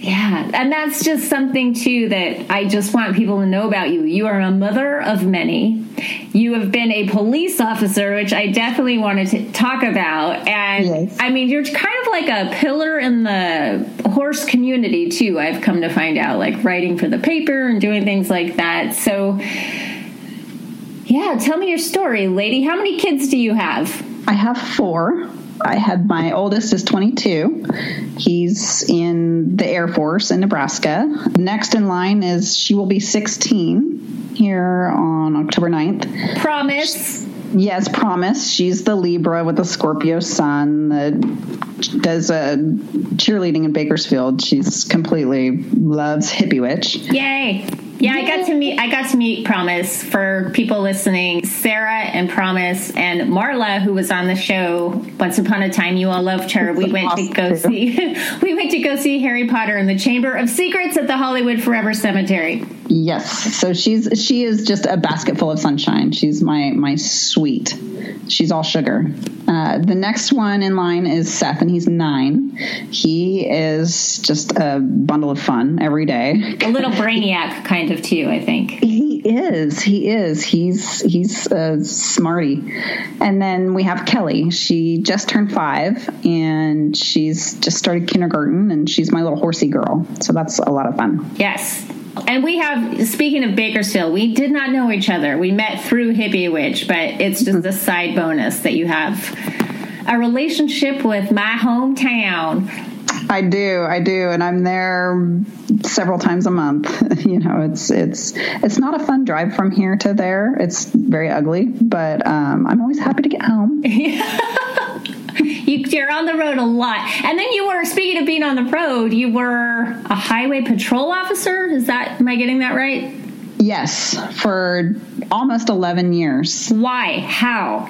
A: Yeah, and that's just something too that I just want people to know about you. You are a mother of many. You have been a police officer, which I definitely wanted to talk about. And yes. I mean, you're kind of like a pillar in the horse community too. I've come to find out, like writing for the paper and doing things like that. So, yeah, tell me your story, lady. How many kids do you have?
B: I have four. I have my oldest is 22. He's in the Air Force in Nebraska. Next in line is she will be 16 here on October 9th.
A: Promise.
B: Yes, promise. She's the Libra with the Scorpio sun that does a cheerleading in Bakersfield. She's completely loves Hippie Witch.
A: Yay. Yeah, I got to meet. I got to meet Promise. For people listening, Sarah and Promise and Marla, who was on the show once upon a time. You all loved her. We went to go see. we went to go see Harry Potter in the Chamber of Secrets at the Hollywood Forever Cemetery.
B: Yes, so she's she is just a basket full of sunshine. She's my my sweet. She's all sugar. Uh, the next one in line is Seth, and he's nine. He is just a bundle of fun every day.
A: A little brainiac, kind of too. I think
B: he is. He is. He's he's a smarty. And then we have Kelly. She just turned five, and she's just started kindergarten, and she's my little horsey girl. So that's a lot of fun.
A: Yes, and we have, speaking of Bakersfield, we did not know each other. We met through Hippie Witch, but it's just a side bonus that you have a relationship with my hometown.
B: I do, I do, and I'm there several times a month. you know, it's it's it's not a fun drive from here to there. It's very ugly, but um, I'm always happy to get home.
A: you, are on the road a lot. And then you were, speaking of being on the road, you were a highway patrol officer. Is that, am I getting that right?
B: Yes, for almost 11 years.
A: Why? How?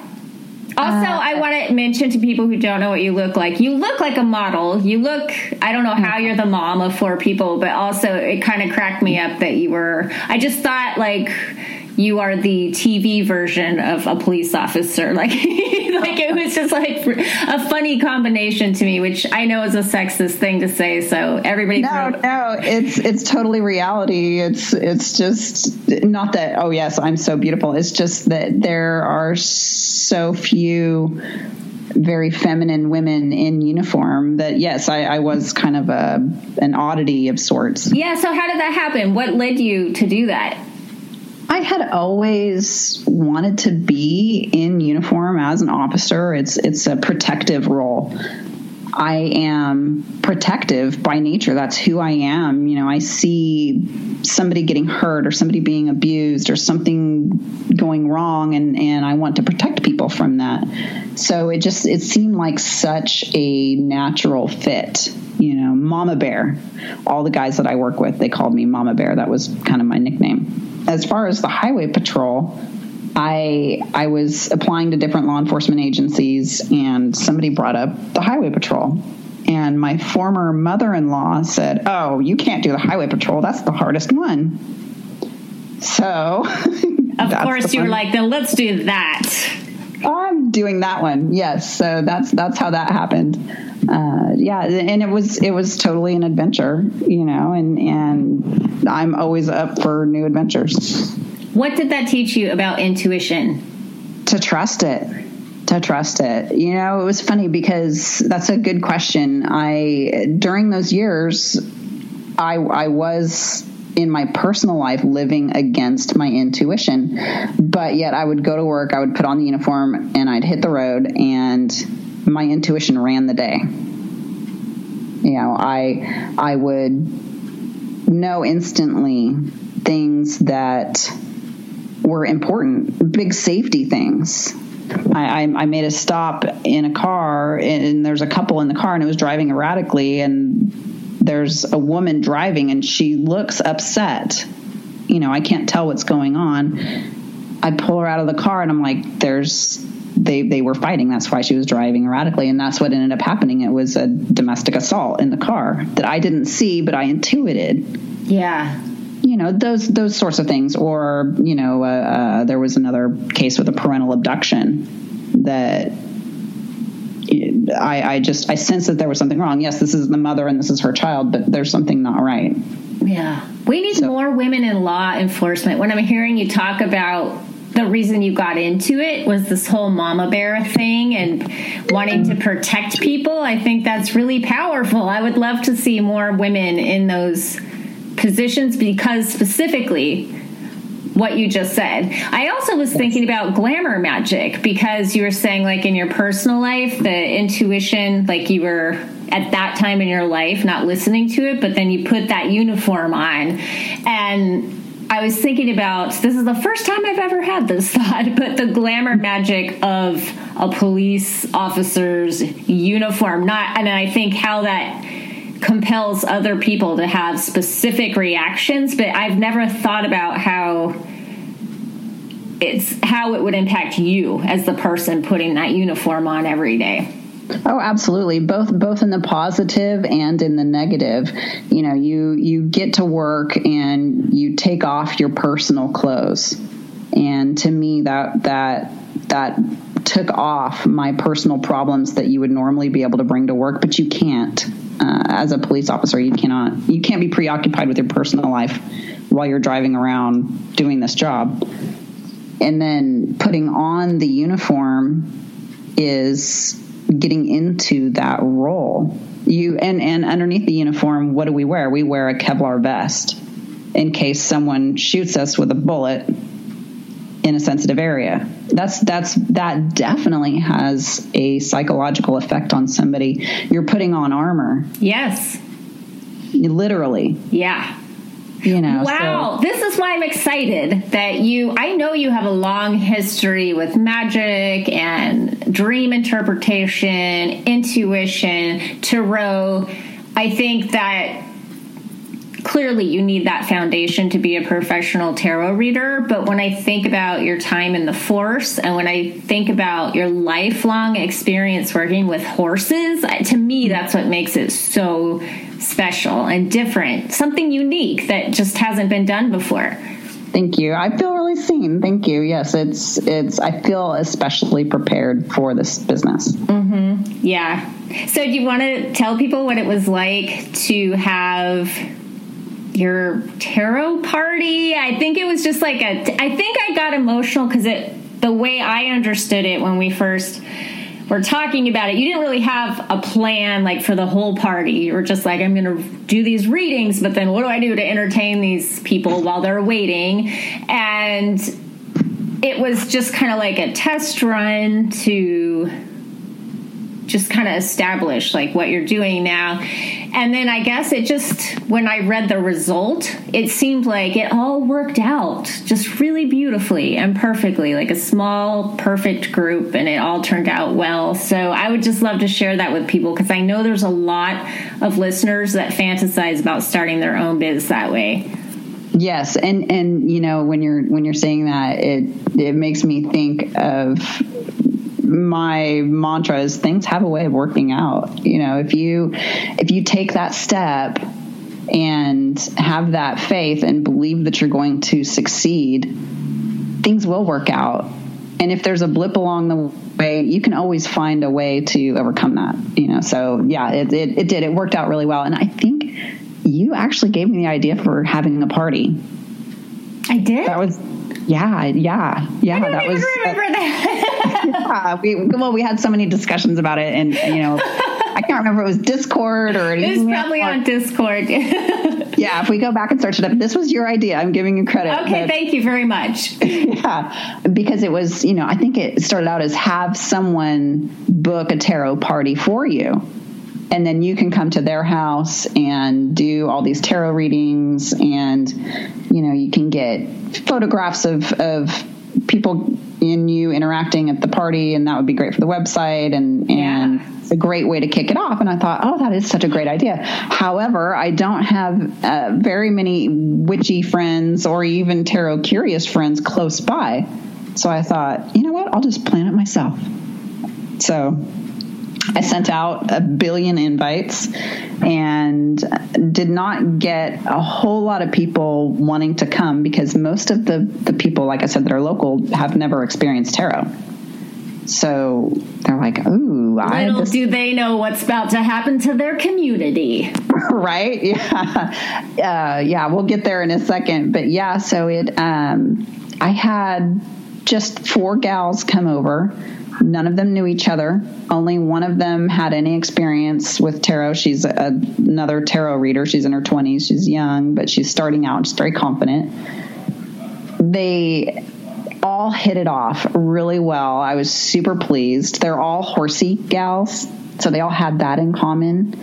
A: Also, uh, I want to mention to people who don't know what you look like. You look like a model. You look, I don't know how you're the mom of four people, but also it kind of cracked me up that you were, I just thought like, you are the TV version of a police officer. Like, like it was just like a funny combination to me, which I know is a sexist thing to say. So everybody,
B: no, no, it's it's totally reality. It's it's just not that. Oh yes, I'm so beautiful. It's just that there are so few very feminine women in uniform that yes I, I, was kind of a an oddity of sorts
A: yeah so how did that happen what led you to do that
B: I had always wanted to be in uniform as an officer. It's it's a protective role. I am protective by nature. That's who I am. You know, I see somebody getting hurt or somebody being abused or something going wrong and and I want to protect people from that. So it just it seemed like such a natural fit. You know, Mama Bear. All the guys that I work with, they called me Mama Bear. That was kind of my nickname as far as the highway patrol, I I was applying to different law enforcement agencies, and somebody brought up the highway patrol. And my former mother-in-law said, "Oh, you can't do the highway patrol. That's the hardest one." So,
A: of course, you were like, "Then let's do that."
B: Doing that one. Yes. So that's that's how that happened. Uh, yeah, and it was it was totally an adventure, you know, and and I'm always up for new adventures.
A: What did that teach you about intuition?
B: To trust it. To trust it. You know, it was funny because that's a good question. I during those years I I was in my personal life living against my intuition. But yet I would go to work, I would put on the uniform, and I'd hit the road, and my intuition ran the day. You know, I I would know instantly things that were important, big safety things. I, I, made a stop in a car, and there's a couple in the car, and it was driving erratically, and there's a woman driving and she looks upset. You know, I can't tell what's going on. I pull her out of the car and I'm like, there's they they were fighting. That's why she was driving erratically, and that's what ended up happening. It was a domestic assault in the car that I didn't see, but I intuited.
A: Yeah.
B: You know those those sorts of things, or you know, uh, uh, there was another case with a parental abduction that I, I just I sense that there was something wrong. Yes, this is the mother and this is her child, but there's something not right.
A: Yeah, we need so. more women in law enforcement. When I'm hearing you talk about the reason you got into it was this whole mama bear thing and wanting to protect people. I think that's really powerful. I would love to see more women in those positions because specifically what you just said. I also was thinking about glamour magic because you were saying, like, in your personal life, the intuition, like, you were at that time in your life not listening to it, but then you put that uniform on. And I was thinking about this is the first time I've ever had this thought, but the glamour magic of a police officer's uniform. Not, and I think how that compels other people to have specific reactions, but I've never thought about how it's how it would impact you as the person putting that uniform on every day.
B: Oh, absolutely. Both both in the positive and in the negative. You know, you you get to work and you take off your personal clothes. And to me that that that took off my personal problems that you would normally be able to bring to work, but you can't. Uh, as a police officer, you cannot you can't be preoccupied with your personal life while you're driving around doing this job. And then putting on the uniform is getting into that role. You and and underneath the uniform what do we wear? We wear a kevlar vest in case someone shoots us with a bullet in a sensitive area. That's that's that definitely has a psychological effect on somebody. You're putting on armor.
A: Yes.
B: Literally.
A: Yeah.
B: You know
A: wow. So. this is why i'm excited that you i know you have a long history with magic and dream interpretation intuition tarot. I think that clearly you need that foundation to be a professional tarot reader but when i think about your time in the force and when i think about your lifelong experience working with horses to me that's what makes it so special and different, something unique that just hasn't been done before.
B: Thank you. I feel really seen. Thank you. Yes, it's it's. I feel especially prepared for this business.
A: Mm-hmm. Yeah. So, do you want to tell people what it was like to have your tarot party? I think it was just like a. I think I got emotional because it the way I understood it when we first were talking about it, you didn't really have a plan like for the whole party. You were just like, I'm going to do these readings, but then what do I do to entertain these people while they're waiting? And it was just kind of like a test run to just kind of establish like what you're doing now. And then I guess it just, when I read the result, it seemed like it all worked out just really beautifully and perfectly, like a small, perfect group, and it all turned out well. So I would just love to share that with people because I know there's a lot of listeners that fantasize about starting their own biz that way.
B: Yes, and and you know when you're when you're saying that, it it makes me think of my mantra is things have a way of working out. You know, if you if you take that step and have that faith and believe that you're going to succeed, things will work out. And if there's a blip along the way, you can always find a way to overcome that. You know, so yeah, it, it, it did. It worked out really well. And I think you actually gave me the idea for having a party.
A: I did.
B: That was yeah, yeah, yeah.
A: That was remember that.
B: yeah, we well, we had so many discussions about it, and you know, I can't remember if it was Discord or
A: anything. It was probably on Discord.
B: yeah, if we go back and search it up, this was your idea. I'm giving you credit.
A: Okay, but, thank you very much.
B: yeah, because it was, you know, I think it started out as have someone book a tarot party for you and then you can come to their house and do all these tarot readings and you know you can get photographs of of people in you interacting at the party and that would be great for the website and and yeah. it's a great way to kick it off. And i thought oh that is such a great idea. However i don't have uh, very many witchy friends or even tarot curious friends close by. So i thought you know what? I'll just plan it myself. So I sent out a billion invites and did not get a whole lot of people wanting to come because most of the, the people, like I said, that are local have never experienced tarot. So they're like, "Ooh,
A: little do they know what's about to happen to their community."
B: right? Yeah, uh, yeah. We'll get there in a second, but yeah. So it, um, I had just four gals come over None of them knew each other. Only one of them had any experience with tarot. She's a, another tarot reader. She's in her 20s. She's young, but she's starting out. She's very confident. They all hit it off really well. I was super pleased. They're all horsey gals, so they all had that in common.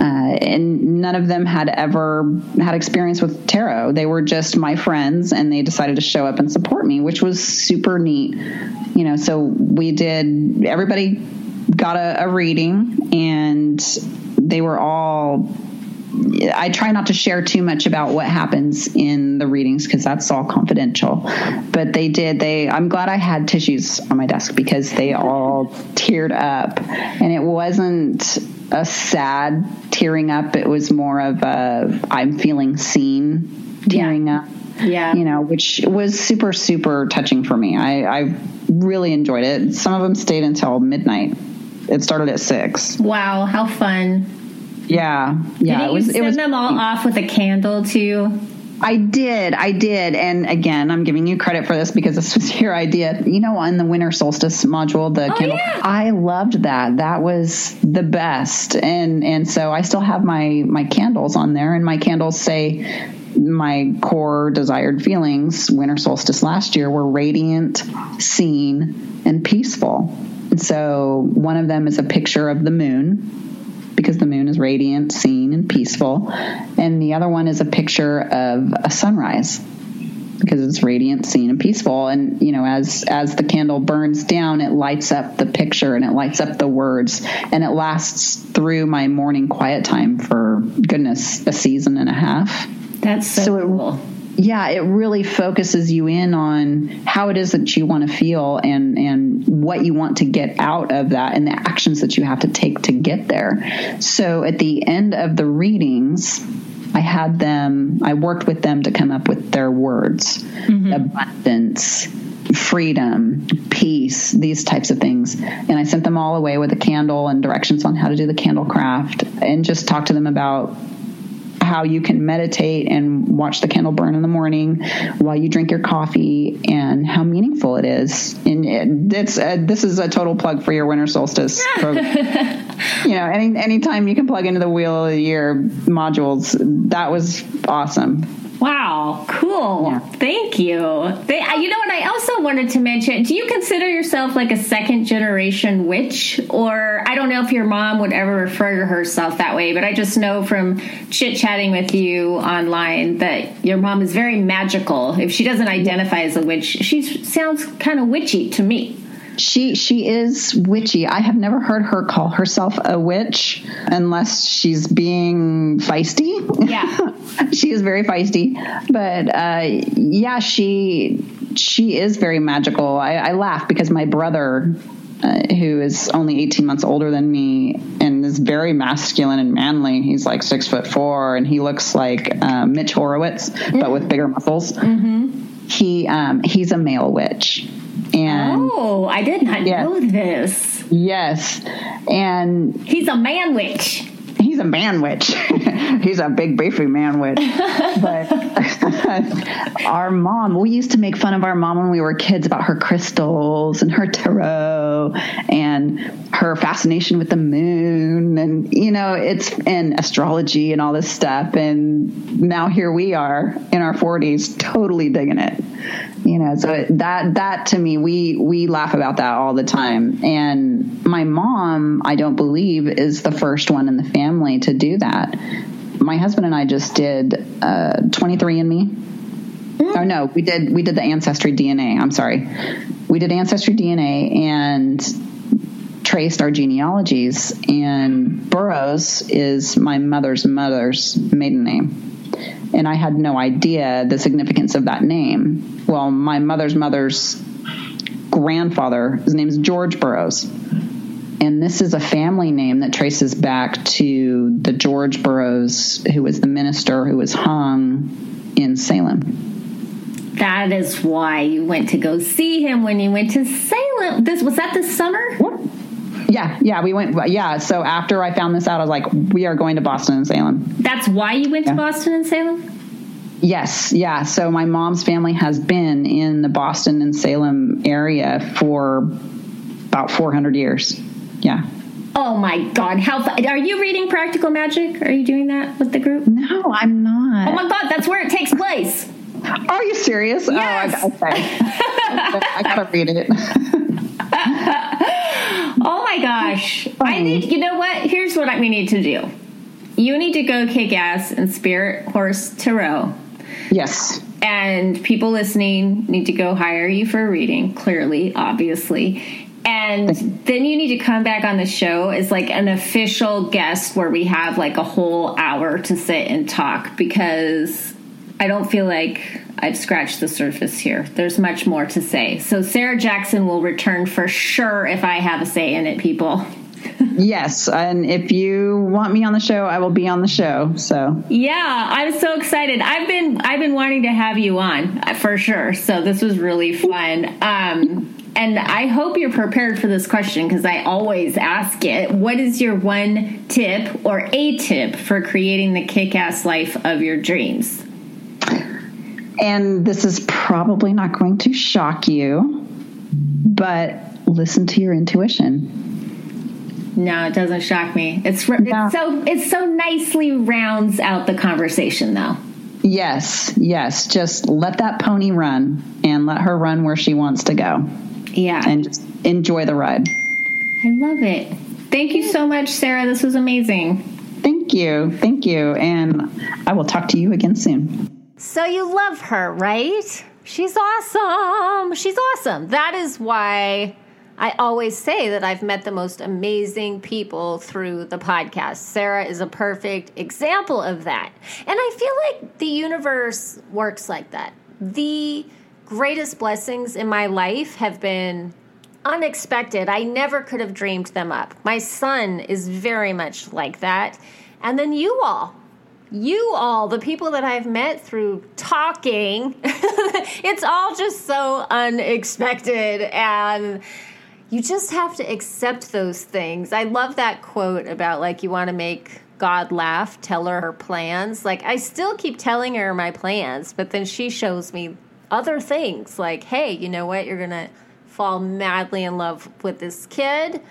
B: Uh, and none of them had ever had experience with tarot. They were just my friends, and they decided to show up and support me, which was super neat. You know, so we did. Everybody got a, a reading, and they were all I try not to share too much about what happens in the readings because that's all confidential. But they did. They. I'm glad I had tissues on my desk because they all teared up, and it wasn't a sad tearing up. It was more of a I'm feeling seen tearing
A: yeah.
B: up.
A: Yeah.
B: You know, which was super super touching for me. I, I really enjoyed it. Some of them stayed until midnight. It started at six.
A: Wow, how fun!
B: Yeah, yeah.
A: Did
B: it was.
A: Send
B: it was
A: them all off with a candle too.
B: I did, I did, and again, I'm giving you credit for this because this was your idea. You know, on the winter solstice module, the
A: oh,
B: candle,
A: yeah.
B: I loved that. That was the best, and and so I still have my my candles on there, and my candles say my core desired feelings. Winter solstice last year were radiant, seen, and peaceful. And so one of them is a picture of the moon because the moon is radiant, seen, and peaceful. And the other one is a picture of a sunrise because it's radiant, seen, and peaceful. And you know, as as the candle burns down, it lights up the picture and it lights up the words, and it lasts through my morning quiet time for goodness a season and a half.
A: That's so, so cool.
B: Yeah, it really focuses you in on how it is that you want to feel and and what you want to get out of that and the actions that you have to take to get there. So at the end of the readings, I had them, I worked with them to come up with their words mm-hmm. abundance, freedom, peace, these types of things. And I sent them all away with a candle and directions on how to do the candle craft and just talked to them about how you can meditate and watch the candle burn in the morning while you drink your coffee and how meaningful it is. And it, it's a, uh, this is a total plug for your winter solstice you know, any anytime you can plug into the wheel of the year modules, that was awesome.
A: Wow, cool. Yeah. Thank you. They, uh, you know what? I also wanted to mention do you consider yourself like a second generation witch? Or I don't know if your mom would ever refer to herself that way, but I just know from chit chatting with you online that your mom is very magical. If she doesn't identify as a witch, she sounds kind of witchy to me.
B: She she is witchy. I have never heard her call herself a witch unless she's being feisty.
A: Yeah,
B: she is very feisty. But uh, yeah, she she is very magical. I, I laugh because my brother. Uh, who is only 18 months older than me and is very masculine and manly. He's like six foot four and he looks like uh, Mitch Horowitz, mm-hmm. but with bigger muscles.
A: Mm-hmm.
B: He um, he's a male witch and
A: oh, I did not yes, know this.
B: Yes, and
A: he's a man witch.
B: He's a man witch. he's a big beefy man witch. but our mom, we used to make fun of our mom when we were kids about her crystals and her tarot and her fascination with the moon and you know it's and astrology and all this stuff. And now here we are in our 40s totally digging it you know so that that to me we we laugh about that all the time. And my mom i don't believe is the first one in the family to do that. My husband and i just did uh 23andme mm. oh no we did we did the ancestry dna i'm sorry we did ancestry dna and traced our genealogies and Burroughs is my mother's mother's maiden name and I had no idea the significance of that name. Well, my mother's mother's grandfather, his name is George Burroughs. And this is a family name that traces back to the George Burroughs, who was the minister who was hung in Salem.
A: That is why you went to go see him when you went to Salem. This was that this summer?
B: What? Yeah, yeah, we went. Yeah, so after I found this out, I was like, we are going to Boston and Salem.
A: That's why you went yeah. to Boston and Salem.
B: Yes, yeah. So my mom's family has been in the Boston and Salem area for about 400 years. Yeah.
A: Oh my God! How are you reading Practical Magic? Are you doing that with the group?
B: No, I'm not.
A: Oh my God! That's where it takes place.
B: Are you serious?
A: Yes.
B: Oh, I, okay. I gotta read it.
A: oh my gosh! I need. You know what? Here's what we need to do. You need to go kick ass and Spirit Horse Tarot
B: Yes.
A: And people listening need to go hire you for a reading, clearly, obviously. And then you need to come back on the show as like an official guest where we have like a whole hour to sit and talk because I don't feel like I've scratched the surface here. There's much more to say. So Sarah Jackson will return for sure if I have a say in it, people
B: yes, and if you want me on the show, I will be on the show. So
A: yeah, I'm so excited. I've been I've been wanting to have you on uh, for sure. So this was really fun. Um, and I hope you're prepared for this question because I always ask it. What is your one tip or a tip for creating the kick-ass life of your dreams?
B: And this is probably not going to shock you, but listen to your intuition
A: no, it doesn't shock me. It's no. so it's so nicely rounds out the conversation though.
B: Yes, yes. Just let that pony run and let her run where she wants to go.
A: Yeah.
B: And just enjoy the ride.
A: I love it. Thank you so much, Sarah. This was amazing.
B: Thank you. Thank you. And I will talk to you again soon.
A: So you love her, right? She's awesome. She's awesome. That is why I always say that I've met the most amazing people through the podcast. Sarah is a perfect example of that. And I feel like the universe works like that. The greatest blessings in my life have been unexpected. I never could have dreamed them up. My son is very much like that. And then you all you all, the people that I've met through talking, it's all just so unexpected and you just have to accept those things. I love that quote about like you want to make God laugh, tell her her plans. Like I still keep telling her my plans, but then she shows me other things like, hey, you know what? You're going to fall madly in love with this kid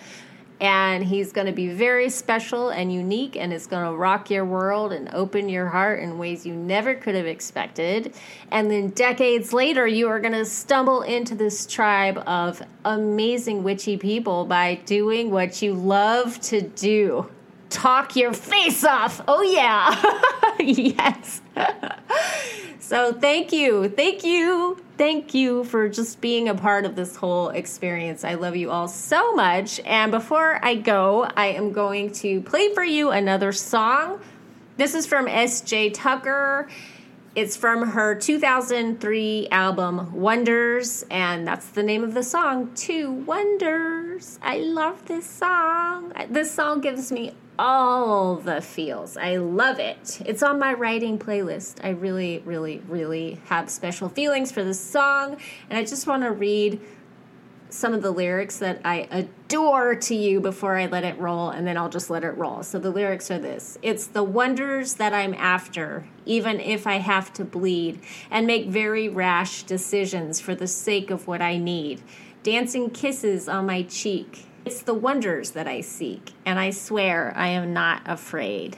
A: and he's going to be very special and unique and it's going to rock your world and open your heart in ways you never could have expected. And then decades later you are going to stumble into this tribe of amazing witchy people by doing what you love to do. Talk your face off. Oh yeah. Yes so thank you thank you thank you for just being a part of this whole experience. I love you all so much. And before I go, I am going to play for you another song. This is from S.J. Tucker. It's from her 2003 album Wonders, and that's the name of the song, Two Wonders. I love this song. This song gives me all the feels. I love it. It's on my writing playlist. I really, really, really have special feelings for this song, and I just want to read some of the lyrics that I adore to you before I let it roll, and then I'll just let it roll. So the lyrics are this It's the wonders that I'm after, even if I have to bleed, and make very rash decisions for the sake of what I need. Dancing kisses on my cheek it's the wonders that I seek, and I swear I am not afraid.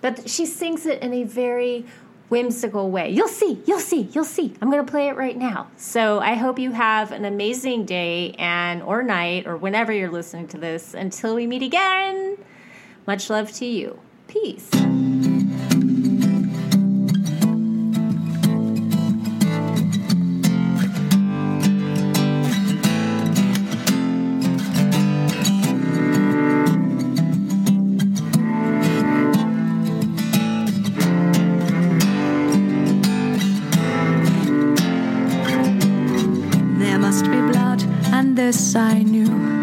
A: But she sings it in a very whimsical way. You'll see, you'll see, you'll see. I'm going to play it right now. So I hope you have an amazing day and or night or whenever you're listening to this. Until we meet again, much love to you. Peace.
C: This I knew.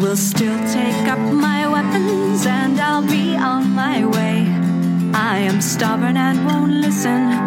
C: Will still take up my weapons and I'll be on my way. I am stubborn and won't listen,